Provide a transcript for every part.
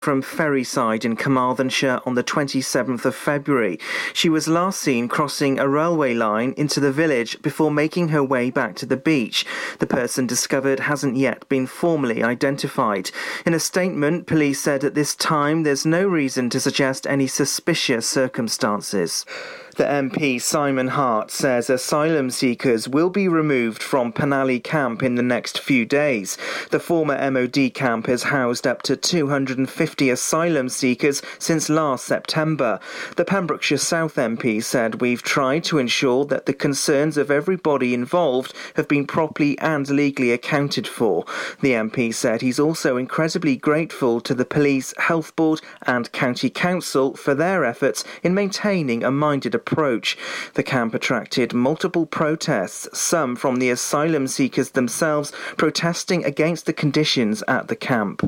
from Ferryside in Carmarthenshire on the 27th of February. She was last seen crossing a railway line into the village before making her way back to the beach. The person discovered hasn't yet been formally identified. In a statement, police said at this time there's no reason to suggest any suspicious circumstances. The MP Simon Hart says asylum seekers will be removed from Penally camp in the next few days. The former MOD camp has housed up to 250 asylum seekers since last September. The Pembrokeshire South MP said we've tried to ensure that the concerns of everybody involved have been properly and legally accounted for. The MP said he's also incredibly grateful to the police, health board and county council for their efforts in maintaining a minded approach. The camp attracted multiple protests, some from the asylum seekers themselves protesting against the conditions at the camp.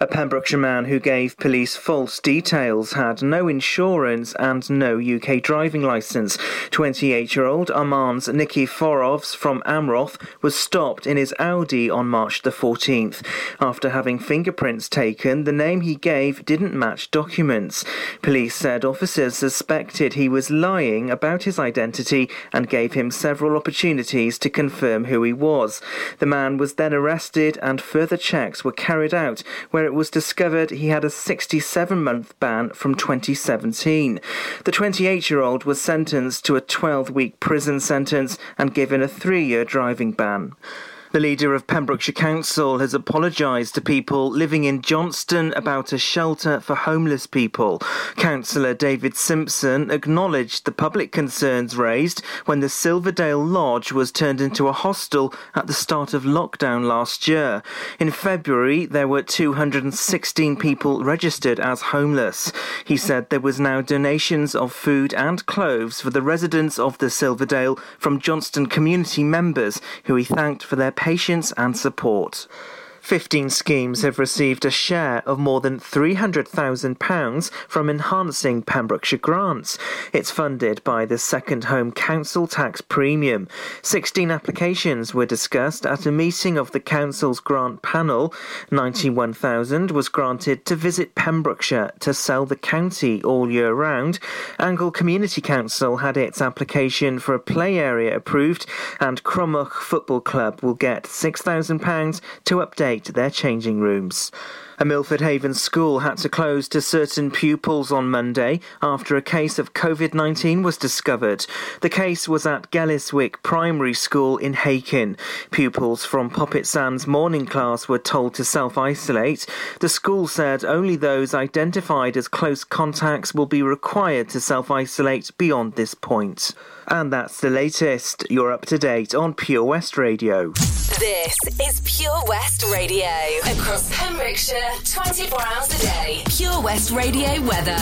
A Pembrokeshire man who gave police false details had no insurance and no UK driving licence. 28 year old Armands Nikiforovs from Amroth was stopped in his Audi on March the 14th. After having fingerprints taken, the name he gave didn't match documents. Police said officers suspected he was lying about his identity and gave him several opportunities to confirm who he was. The man was then arrested and further checks were carried out where it was discovered he had a 67 month ban from 2017. The 28 year old was sentenced to a 12 week prison sentence and given a three year driving ban. The leader of Pembrokeshire Council has apologised to people living in Johnston about a shelter for homeless people. Councillor David Simpson acknowledged the public concerns raised when the Silverdale Lodge was turned into a hostel at the start of lockdown last year. In February, there were 216 people registered as homeless. He said there was now donations of food and clothes for the residents of the Silverdale from Johnston community members who he thanked for their patience and support. 15 schemes have received a share of more than £300,000 from enhancing Pembrokeshire grants. It's funded by the Second Home Council Tax Premium. 16 applications were discussed at a meeting of the Council's grant panel. 91,000 was granted to visit Pembrokeshire to sell the county all year round. Angle Community Council had its application for a play area approved, and Cromwell Football Club will get £6,000 to update their changing rooms. A Milford Haven school had to close to certain pupils on Monday after a case of COVID 19 was discovered. The case was at Gelliswick Primary School in Hakin. Pupils from Poppet Sands morning class were told to self isolate. The school said only those identified as close contacts will be required to self isolate beyond this point. And that's the latest. You're up to date on Pure West Radio. This is Pure West Radio. Across Pembrokeshire, 24 hours a day. Pure West Radio weather.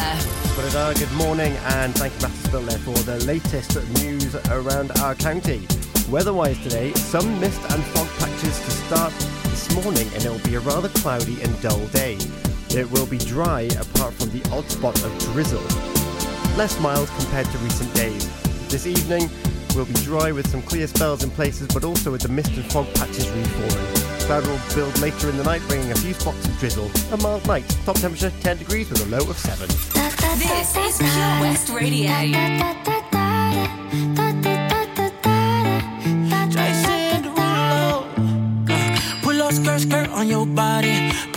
Good morning, and thank you, Matthew Spill, there, for the latest news around our county. Weather-wise today, some mist and fog patches to start this morning, and it will be a rather cloudy and dull day. It will be dry apart from the odd spot of drizzle. Less mild compared to recent days. This evening will be dry with some clear spells in places, but also with the mist and fog patches reforming. Cloud will build later in the night, bringing a few spots of drizzle. A mild night. Top temperature 10 degrees with a low of 7. This is Pure West Radio. skirt, skirt on your body.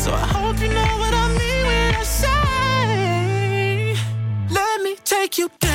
So I hope you know what I mean when I say, Let me take you dancing.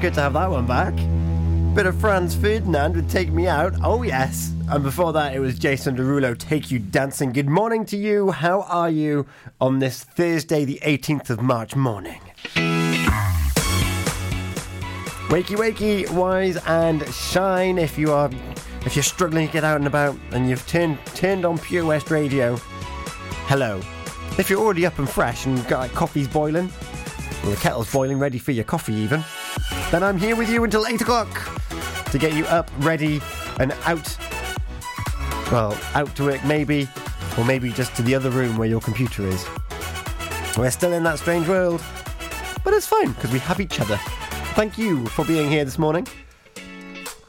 Good to have that one back. Bit of Franz Ferdinand would take me out. Oh, yes. And before that, it was Jason Derulo, Take You Dancing. Good morning to you. How are you on this Thursday, the 18th of March morning? Wakey, wakey, wise and shine. If you are, if you're struggling to get out and about and you've turned turned on Pure West Radio, hello. If you're already up and fresh and got like, coffee's boiling, or the kettle's boiling, ready for your coffee even, then I'm here with you until eight o'clock to get you up, ready, and out. Well, out to work maybe, or maybe just to the other room where your computer is. We're still in that strange world, but it's fine because we have each other. Thank you for being here this morning.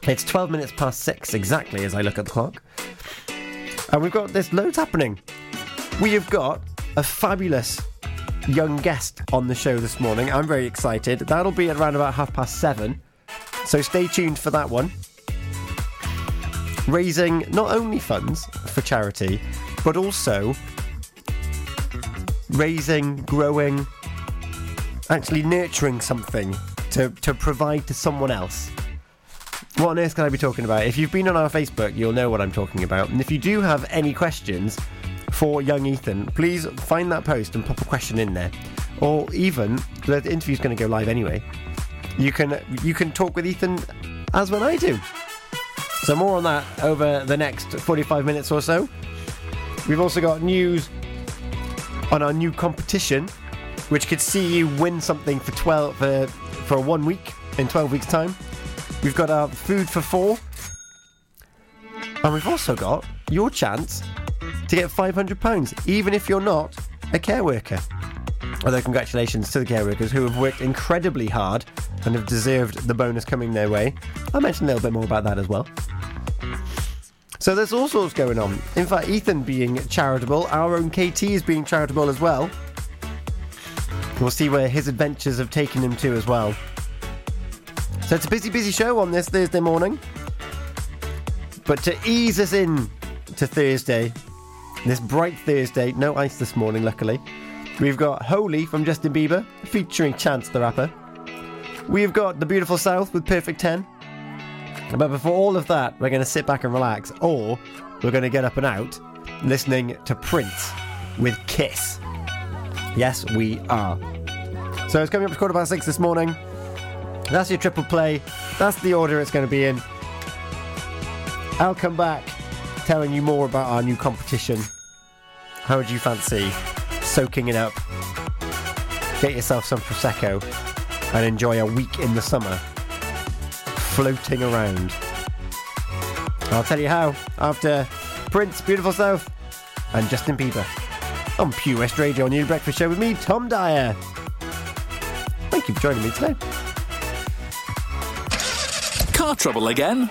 It's 12 minutes past six exactly as I look at the clock. And we've got this loads happening. We have got a fabulous young guest on the show this morning. I'm very excited. That'll be at around about half past seven. So stay tuned for that one. Raising not only funds for charity, but also raising, growing, actually nurturing something to, to provide to someone else. What on earth can I be talking about? If you've been on our Facebook, you'll know what I'm talking about. And if you do have any questions for young Ethan, please find that post and pop a question in there. Or even, the interview's going to go live anyway. You can you can talk with Ethan as when I do. So more on that over the next 45 minutes or so. We've also got news on our new competition, which could see you win something for 12 uh, for one week in 12 weeks' time. We've got our food for four, and we've also got your chance to get 500 pounds, even if you're not a care worker. Although congratulations to the care workers who have worked incredibly hard and have deserved the bonus coming their way. I'll mention a little bit more about that as well. So there's all sorts going on. In fact, Ethan being charitable, our own KT is being charitable as well. We'll see where his adventures have taken him to as well. So it's a busy, busy show on this Thursday morning. But to ease us in to Thursday, this bright Thursday, no ice this morning, luckily, we've got Holy from Justin Bieber featuring Chance the Rapper. We've got The Beautiful South with Perfect 10. But before all of that, we're going to sit back and relax, or we're going to get up and out listening to Prince with Kiss. Yes, we are. So it's coming up to quarter past six this morning. That's your triple play. That's the order it's going to be in. I'll come back telling you more about our new competition. How would you fancy soaking it up? Get yourself some Prosecco and enjoy a week in the summer floating around. I'll tell you how after Prince, Beautiful South, and Justin Bieber on Pure West Radio New Breakfast Show with me, Tom Dyer. Thank you for joining me today. Car trouble again?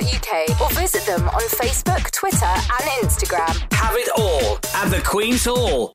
queentalk.co.uk or visit them on Facebook, Twitter, and Instagram. Have it all at the Queen's Hall.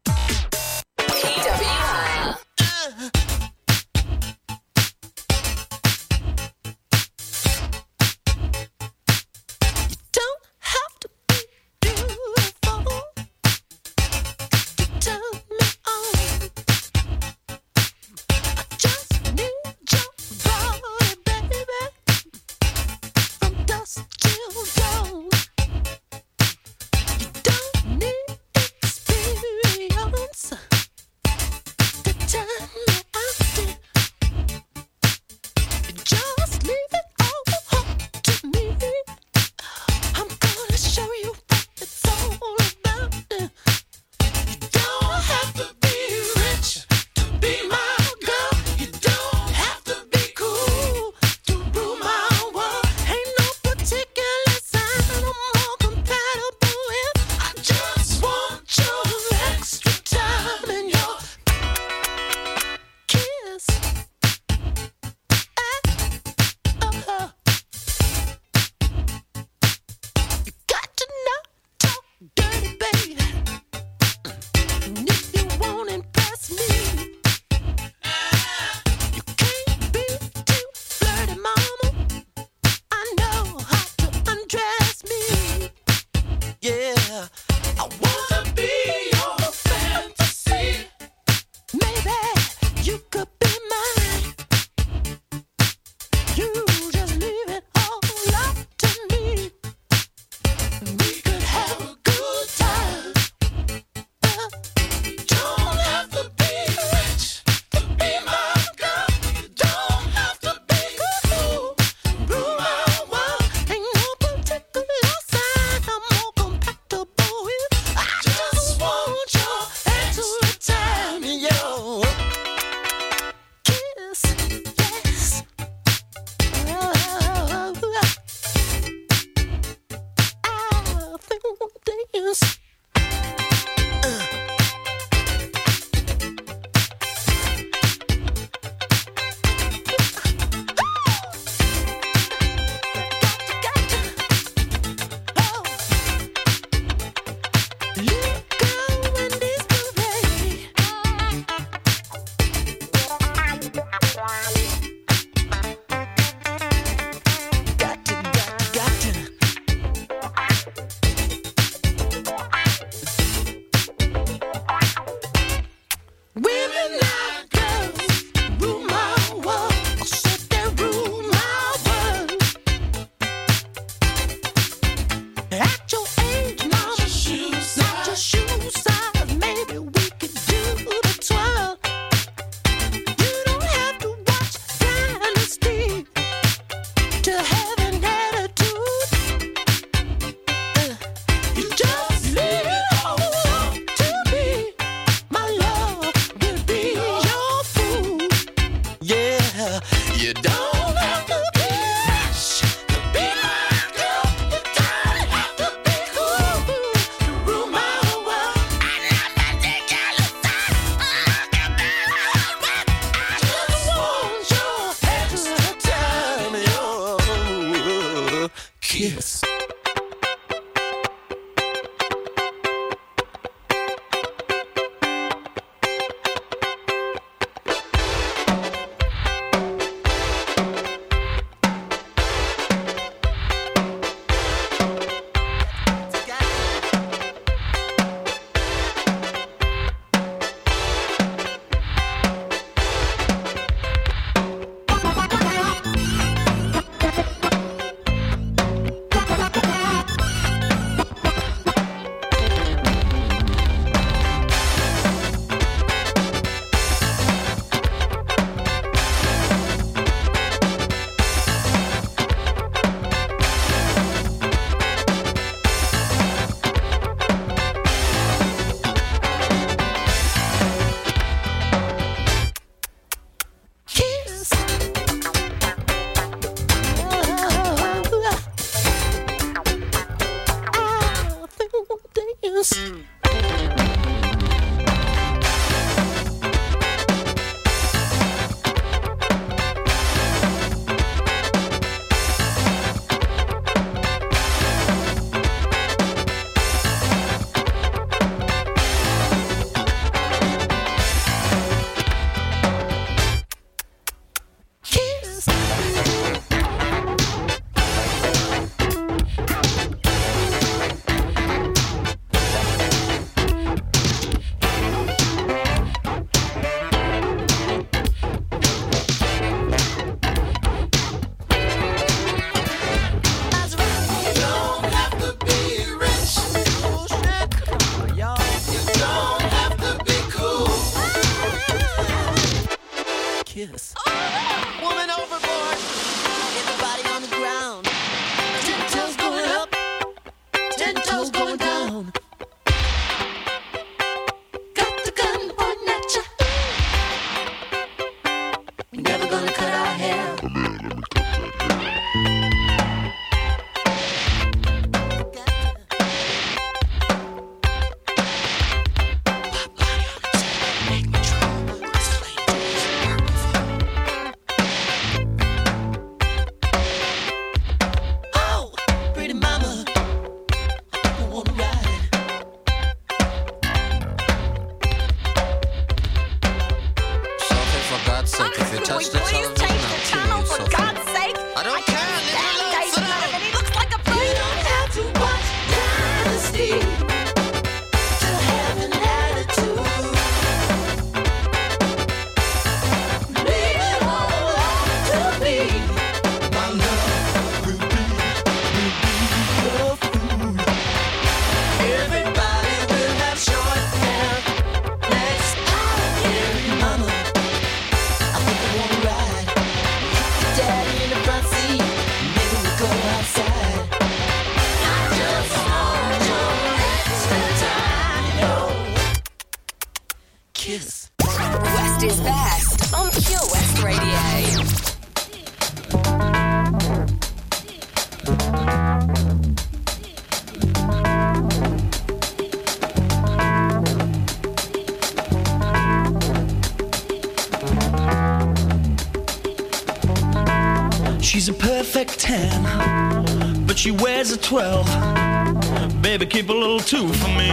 12. Baby, keep a little 2 for me.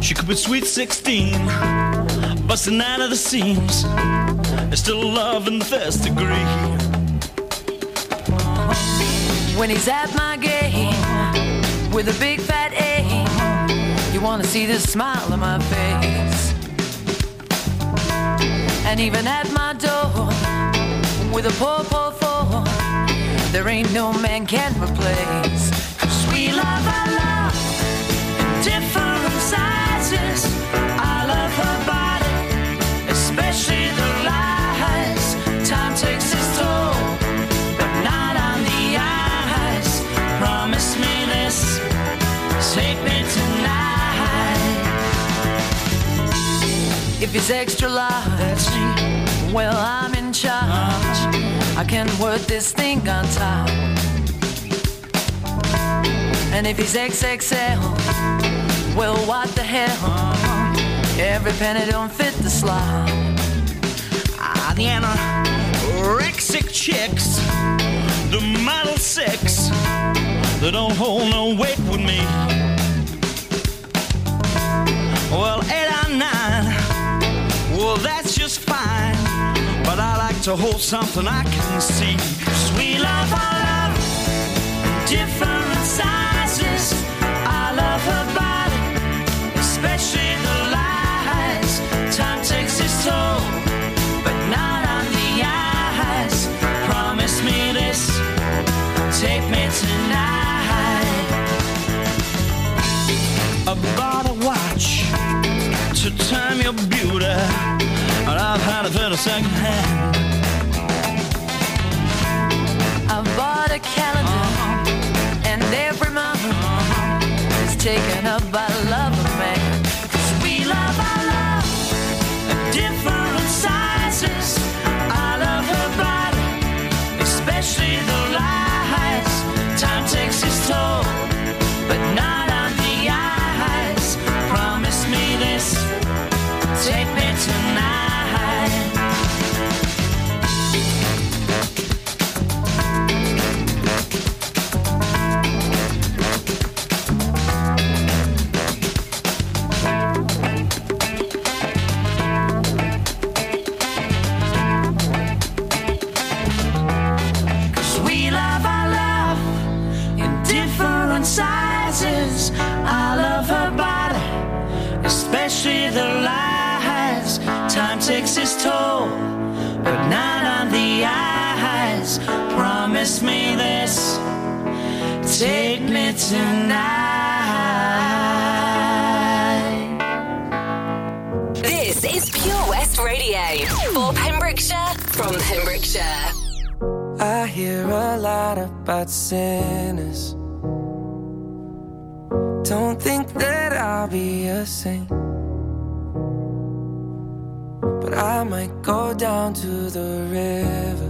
She could be sweet 16, busting out of the seams. There's still love in the first degree. When he's at my game with a big fat A, you wanna see the smile on my face. And even at my door with a poor, poor there ain't no man can replace. Sweet love, I love in different sizes. I love her body, especially the lies. Time takes its toll but not on the eyes. Promise me this, take me tonight. If it's extra large, well, I'm in charge. Can work this thing on top. And if he's XXL, well, what the hell? Every penny don't fit the slot. Ah, the anorexic chicks, the model six, they don't hold no weight with me. Well, eight or nine, well, that's just fine. To hold something I can see. Sweet love, I love in different sizes. I love her body, especially the lies. Time takes its toll, but not on the eyes. Promise me this, take me tonight. I bought a watch to time your beauty, I've had it for the second hand. Taken up take me tonight. This is Pure West Radio for Pembrokeshire from Pembrokeshire. I hear a lot about sinners. Don't think that I'll be a saint. But I might go down to the river.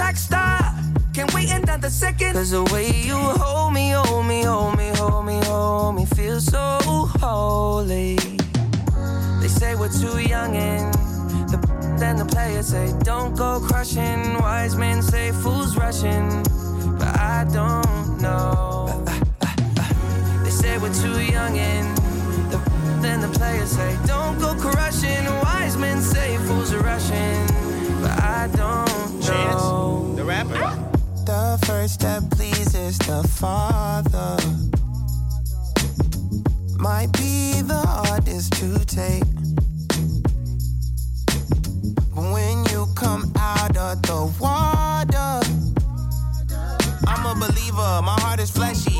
track star. Can't wait another second. Cause the way you hold me, hold me, hold me, hold me, hold me, feel so holy. They say we're too young and the then the players say don't go crushing. Wise men say fools rushing, but I don't know. They say we're too young and the then the players say don't go crushing. Wise men say fools are rushing, but I don't know. Chance, the rapper. Ah. The first step pleases the Father. Might be the hardest to take. But when you come out of the water, I'm a believer, my heart is fleshy.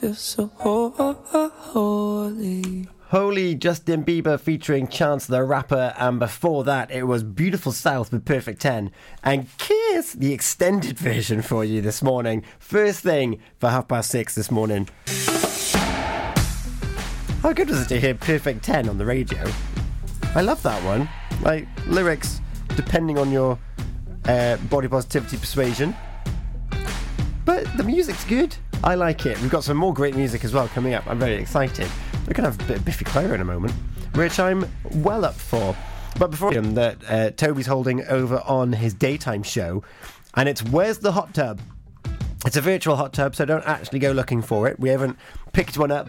Feel so holy. Holy Justin Bieber featuring Chance the Rapper, and before that it was Beautiful South with Perfect 10 and Kiss, the extended version for you this morning. First thing for half past six this morning. How good was it to hear Perfect 10 on the radio? I love that one. Like, lyrics, depending on your uh, body positivity persuasion. But the music's good. I like it. We've got some more great music as well coming up. I'm very excited. We're going to have a bit of Biffy Clyro in a moment, which I'm well up for. But before him, that uh, Toby's holding over on his daytime show, and it's Where's the Hot Tub? It's a virtual hot tub, so don't actually go looking for it. We haven't picked one up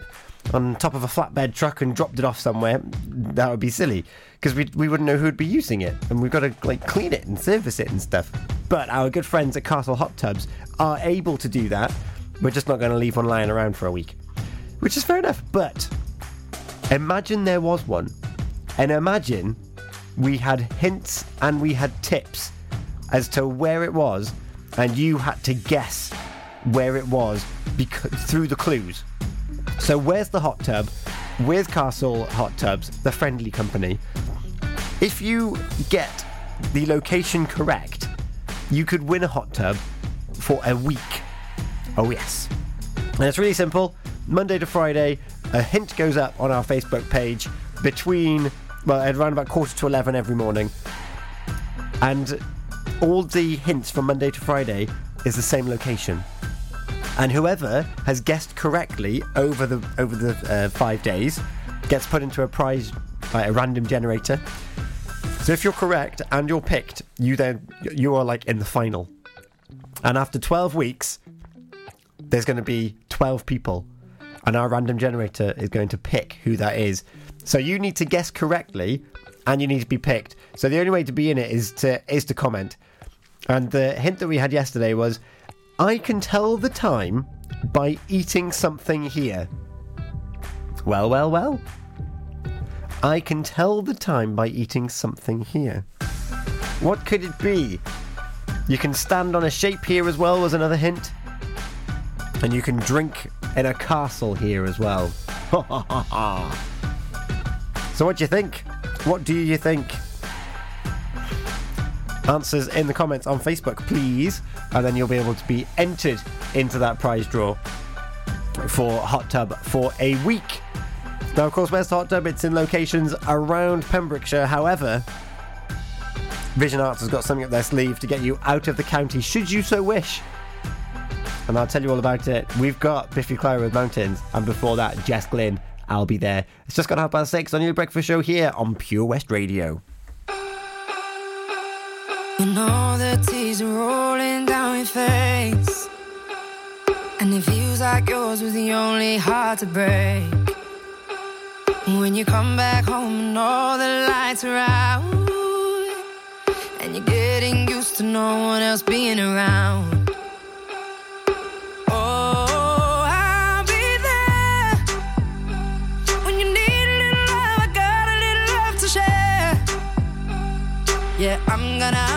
on top of a flatbed truck and dropped it off somewhere. That would be silly because we we wouldn't know who'd be using it, and we've got to like clean it and service it and stuff. But our good friends at Castle Hot Tubs are able to do that. We're just not going to leave one lying around for a week, which is fair enough. But imagine there was one, and imagine we had hints and we had tips as to where it was, and you had to guess where it was because, through the clues. So, where's the hot tub? With Castle Hot Tubs, the friendly company. If you get the location correct, you could win a hot tub for a week. Oh, yes. And it's really simple. Monday to Friday, a hint goes up on our Facebook page between, well, at around about quarter to 11 every morning. And all the hints from Monday to Friday is the same location. And whoever has guessed correctly over the over the uh, five days gets put into a prize, by a random generator. So if you're correct and you're picked, you then you are like in the final. And after 12 weeks, there's going to be 12 people, and our random generator is going to pick who that is. So you need to guess correctly, and you need to be picked. So the only way to be in it is to is to comment. And the hint that we had yesterday was, I can tell the time by eating something here. Well, well, well. I can tell the time by eating something here. What could it be? You can stand on a shape here as well, was another hint. And you can drink in a castle here as well. so, what do you think? What do you think? Answers in the comments on Facebook, please, and then you'll be able to be entered into that prize draw for Hot Tub for a week. Now, of course, where's the Hot Tub? It's in locations around Pembrokeshire. However, Vision Arts has got something up their sleeve to get you out of the county, should you so wish. And I'll tell you all about it. We've got Biffy Clyro with Mountains, and before that, Jess Glynne. I'll be there. It's just got half past six on your breakfast show here on Pure West Radio. You know the tears are rolling down your face. And it feels like yours was the only heart to break. When you come back home and all the lights are out. And you're getting used to no one else being around. Yeah, I'm gonna,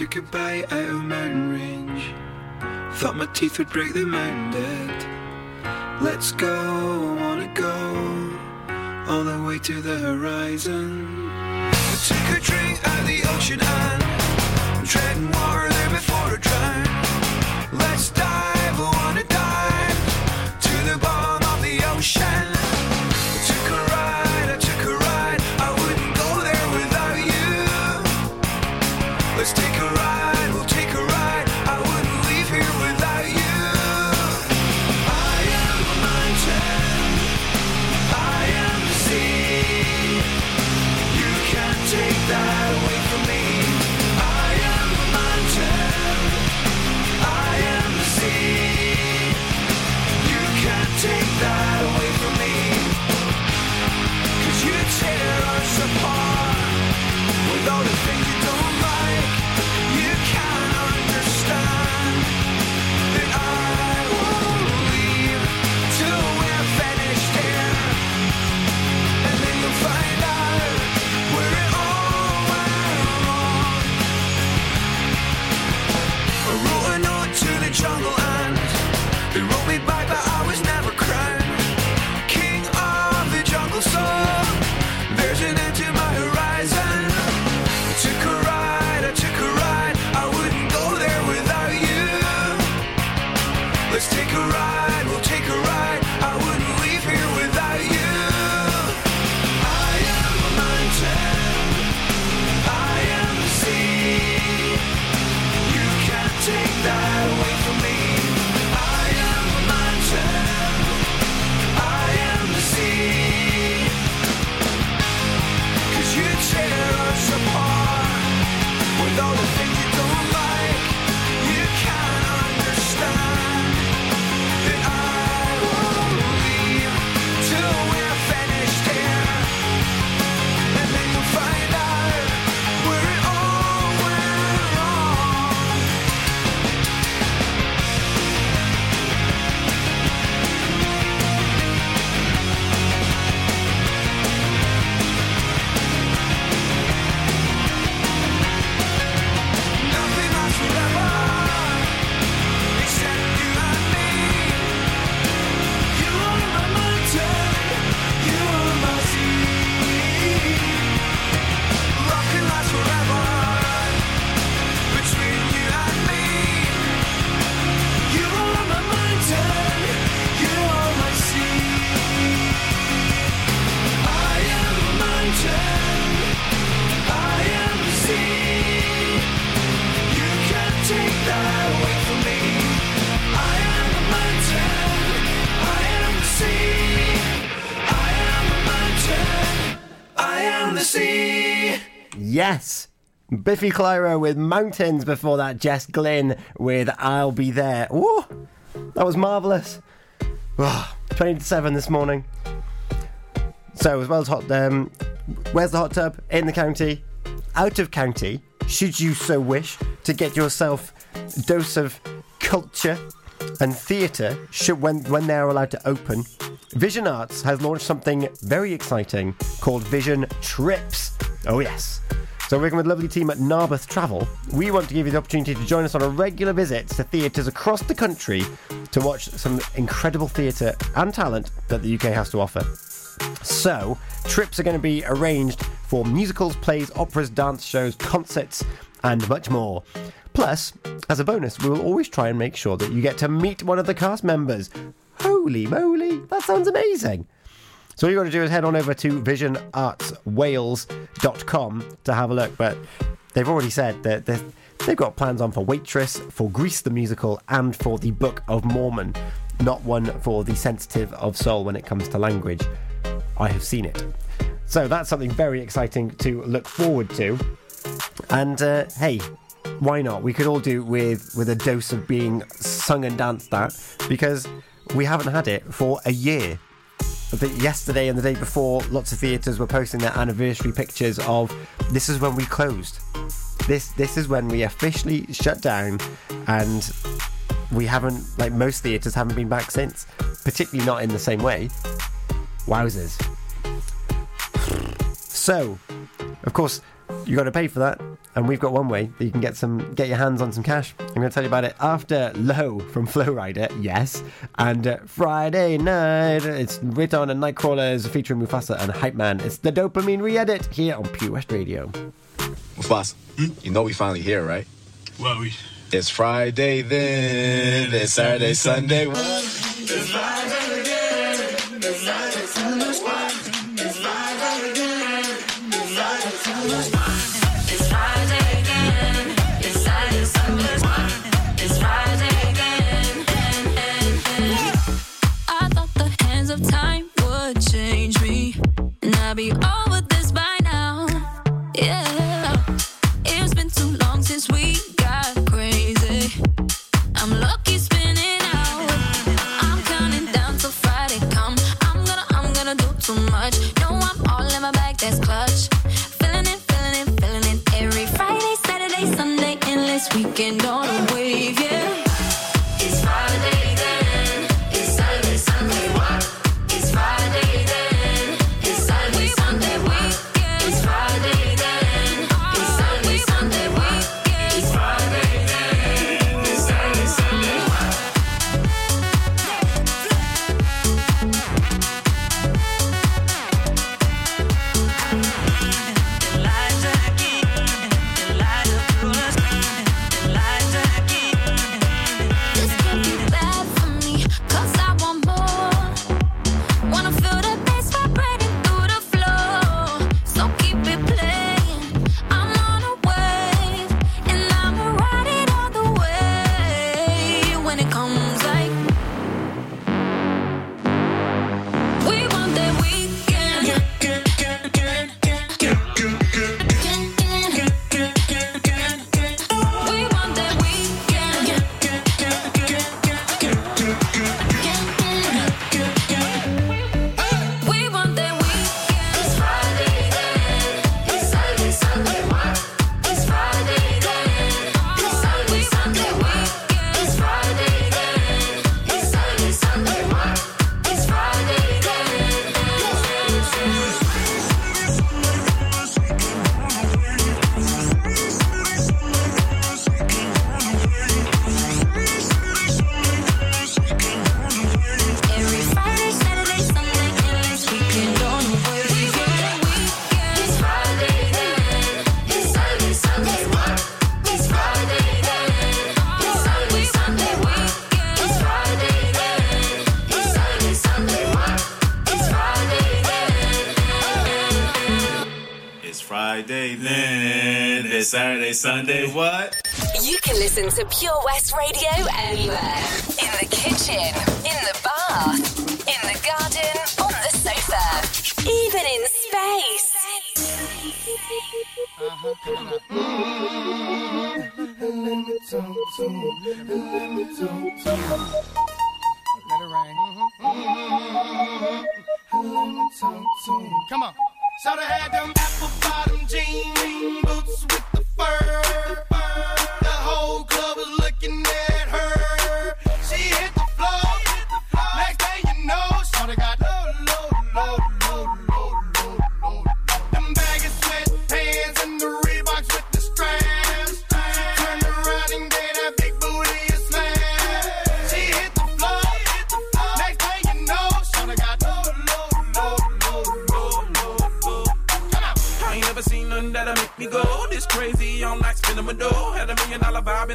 Took a bite out of mountain range. Thought my teeth would break the mountain dead. Let's go, I wanna go all the way to the horizon. Take a drink at the ocean and treading water Yes. Biffy Clyro with Mountains before that. Jess Glynne with I'll Be There. Woo! That was marvellous. Ah, 20 to 7 this morning. So, as well as hot, um, where's the hot tub? In the county. Out of county, should you so wish to get yourself a dose of culture and theatre should when, when they're allowed to open. Vision Arts has launched something very exciting called Vision Trips. Oh, yes. So, working with lovely team at Narberth Travel, we want to give you the opportunity to join us on a regular visit to theatres across the country to watch some incredible theatre and talent that the UK has to offer. So, trips are going to be arranged for musicals, plays, operas, dance shows, concerts, and much more. Plus, as a bonus, we will always try and make sure that you get to meet one of the cast members. Holy moly, that sounds amazing! So all you got to do is head on over to visionartswales.com to have a look. But they've already said that they've got plans on for Waitress, for Grease the musical, and for the Book of Mormon. Not one for the sensitive of soul when it comes to language. I have seen it. So that's something very exciting to look forward to. And uh, hey, why not? We could all do with with a dose of being sung and danced at because we haven't had it for a year. I think yesterday and the day before, lots of theatres were posting their anniversary pictures of this is when we closed. This this is when we officially shut down, and we haven't like most theatres haven't been back since. Particularly not in the same way. Wowzers. So, of course, you got to pay for that. And we've got one way that you can get some, get your hands on some cash. I'm going to tell you about it after Low from Flo Rida, yes, and uh, Friday night. It's Riton and Nightcrawlers featuring Mufasa and Hype Man. It's the Dopamine Re-edit here on Pure West Radio. Mufasa, you know we finally here, right? Well, we. It's Friday then, it's Saturday, Sunday. It's listen to Pure West Radio anywhere. In the kitchen, in the bath, in the garden, on the sofa, even in space. Come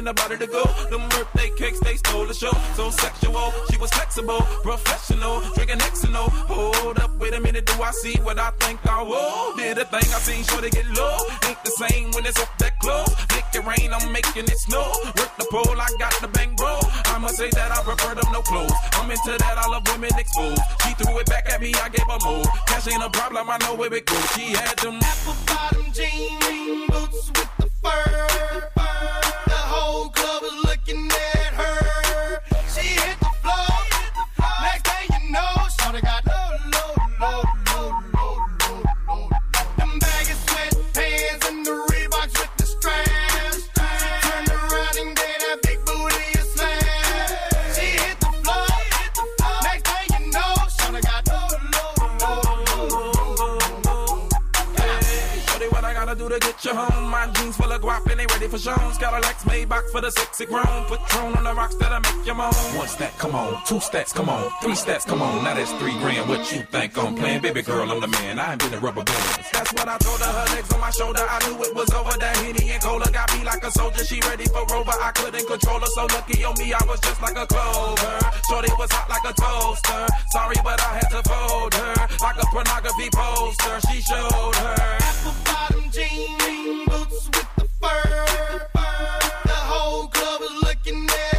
in the body to go. Them birthday cakes, they stole the show. So sexual, she was flexible, professional, drinking Xano. Hold up, wait a minute, do I see what I think I will? Did a thing I seen, sure to get low. Ain't the same when it's up that close. Make it rain, I'm making it snow. Work the pole, I got the bang bro. I must say that I prefer them no clothes. I'm into that, I love women exposed. She threw it back at me, I gave her more. Cash ain't a problem, I know where it goes. She had them apple bottom jean boots with the fur. Ready shows. Got a Lex Maybach for the sexy grown. Patron on the rocks that'll make you moan. One stat, come on. Two stats, come on. Three stats, come on. Now that's three grand. What you think I'm playing? Baby girl, I'm the man. I ain't been a rubber band. That's what I told her. Her legs on my shoulder. I knew it was over. That Henny and Cola got me like a soldier. She ready for Rover. I couldn't control her. So lucky on me, I was just like a clover. Shorty was hot like a toaster. Sorry, but I had to fold her. Like a pornography poster. She showed her. Apple bottom jean boots with the fur. The whole club was looking at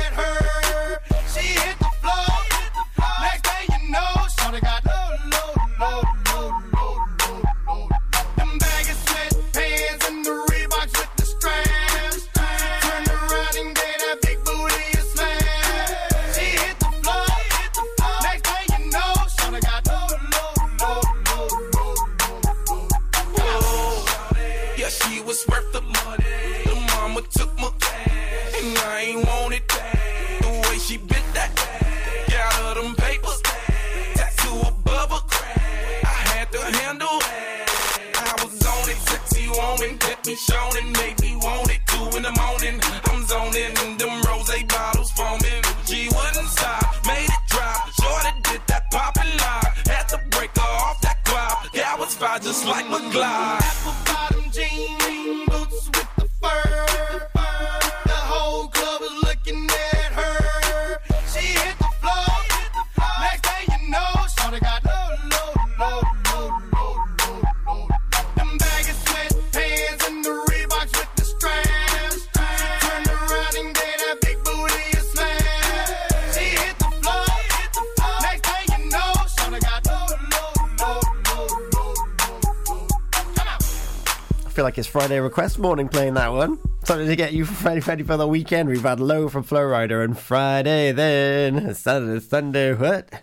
request morning playing that one. Something to get you ready, ready for the weekend. We've had Low from Flo Rida and Friday then. Saturday, Sunday, what?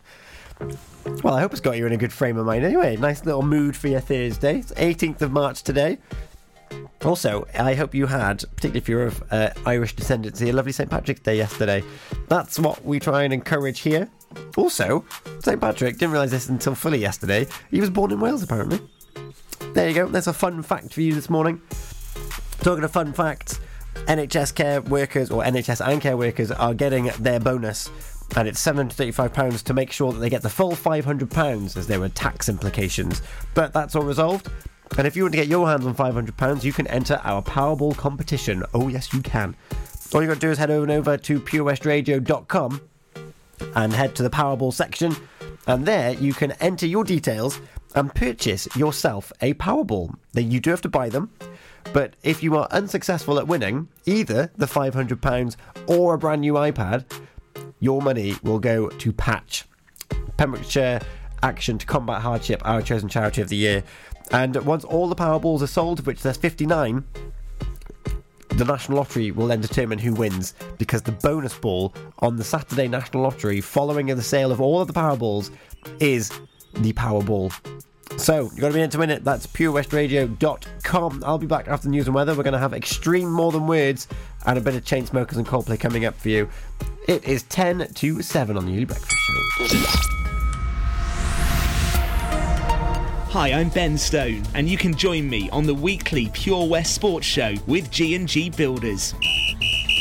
Well, I hope it's got you in a good frame of mind anyway. Nice little mood for your Thursday. It's 18th of March today. Also, I hope you had, particularly if you're of uh, Irish descendancy, a lovely St. Patrick's Day yesterday. That's what we try and encourage here. Also, St. Patrick, didn't realise this until fully yesterday. He was born in Wales, apparently. There you go. There's a fun fact for you this morning. Talking of fun facts, NHS care workers or NHS and care workers are getting their bonus, and it's £735 to make sure that they get the full £500 as there were tax implications. But that's all resolved. And if you want to get your hands on £500, you can enter our Powerball competition. Oh, yes, you can. All you got to do is head on over to purewestradio.com and head to the Powerball section, and there you can enter your details and purchase yourself a Powerball. Then you do have to buy them, but if you are unsuccessful at winning either the £500 or a brand new iPad, your money will go to Patch. Pembrokeshire Action to Combat Hardship, our chosen charity of the year. And once all the Powerballs are sold, of which there's 59, the National Lottery will then determine who wins because the bonus ball on the Saturday National Lottery, following the sale of all of the Powerballs, is the Powerball. So, you've got to be in to win it. That's purewestradio.com. I'll be back after the news and weather. We're going to have Extreme More Than Words and a bit of Chainsmokers and Coldplay coming up for you. It is 10 to 7 on the Early Breakfast Show. Hi, I'm Ben Stone, and you can join me on the weekly Pure West Sports Show with G&G Builders.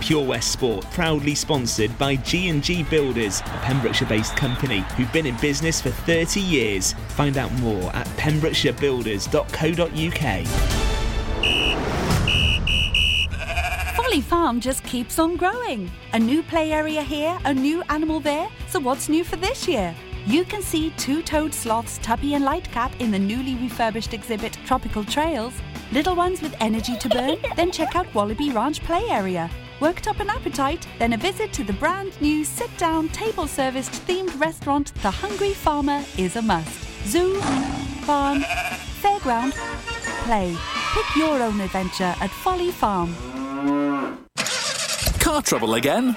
Pure West Sport, proudly sponsored by G&G Builders, a Pembrokeshire-based company who've been in business for 30 years. Find out more at pembrokeshirebuilders.co.uk. Folly Farm just keeps on growing. A new play area here, a new animal there. So what's new for this year? You can see two-toed sloths Tubby and Lightcap in the newly refurbished exhibit Tropical Trails. Little ones with energy to burn? then check out Wallaby Ranch Play Area. Worked up an appetite? Then a visit to the brand new sit-down, table-serviced themed restaurant The Hungry Farmer is a must. Zoo, farm, fairground, play. Pick your own adventure at Folly Farm. Car trouble again?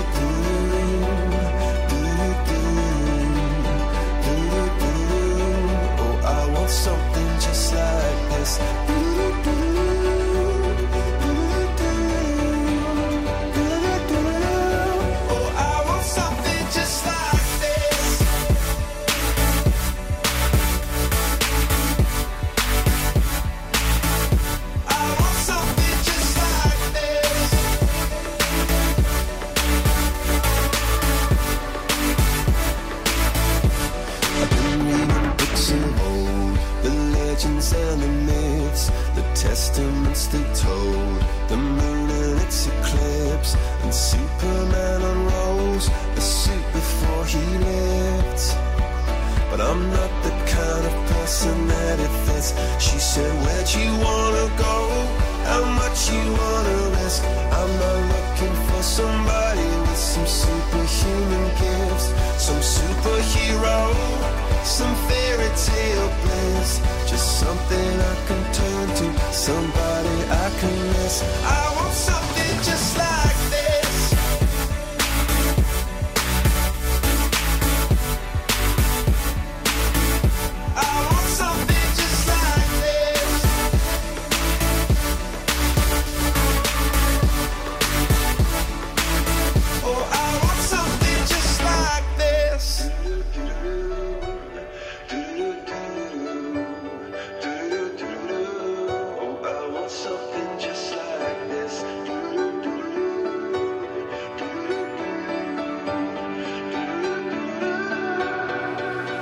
podcast.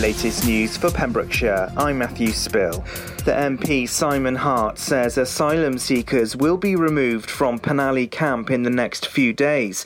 latest news for Pembrokeshire, I'm Matthew Spill. The MP Simon Hart says asylum seekers will be removed from Penally Camp in the next few days.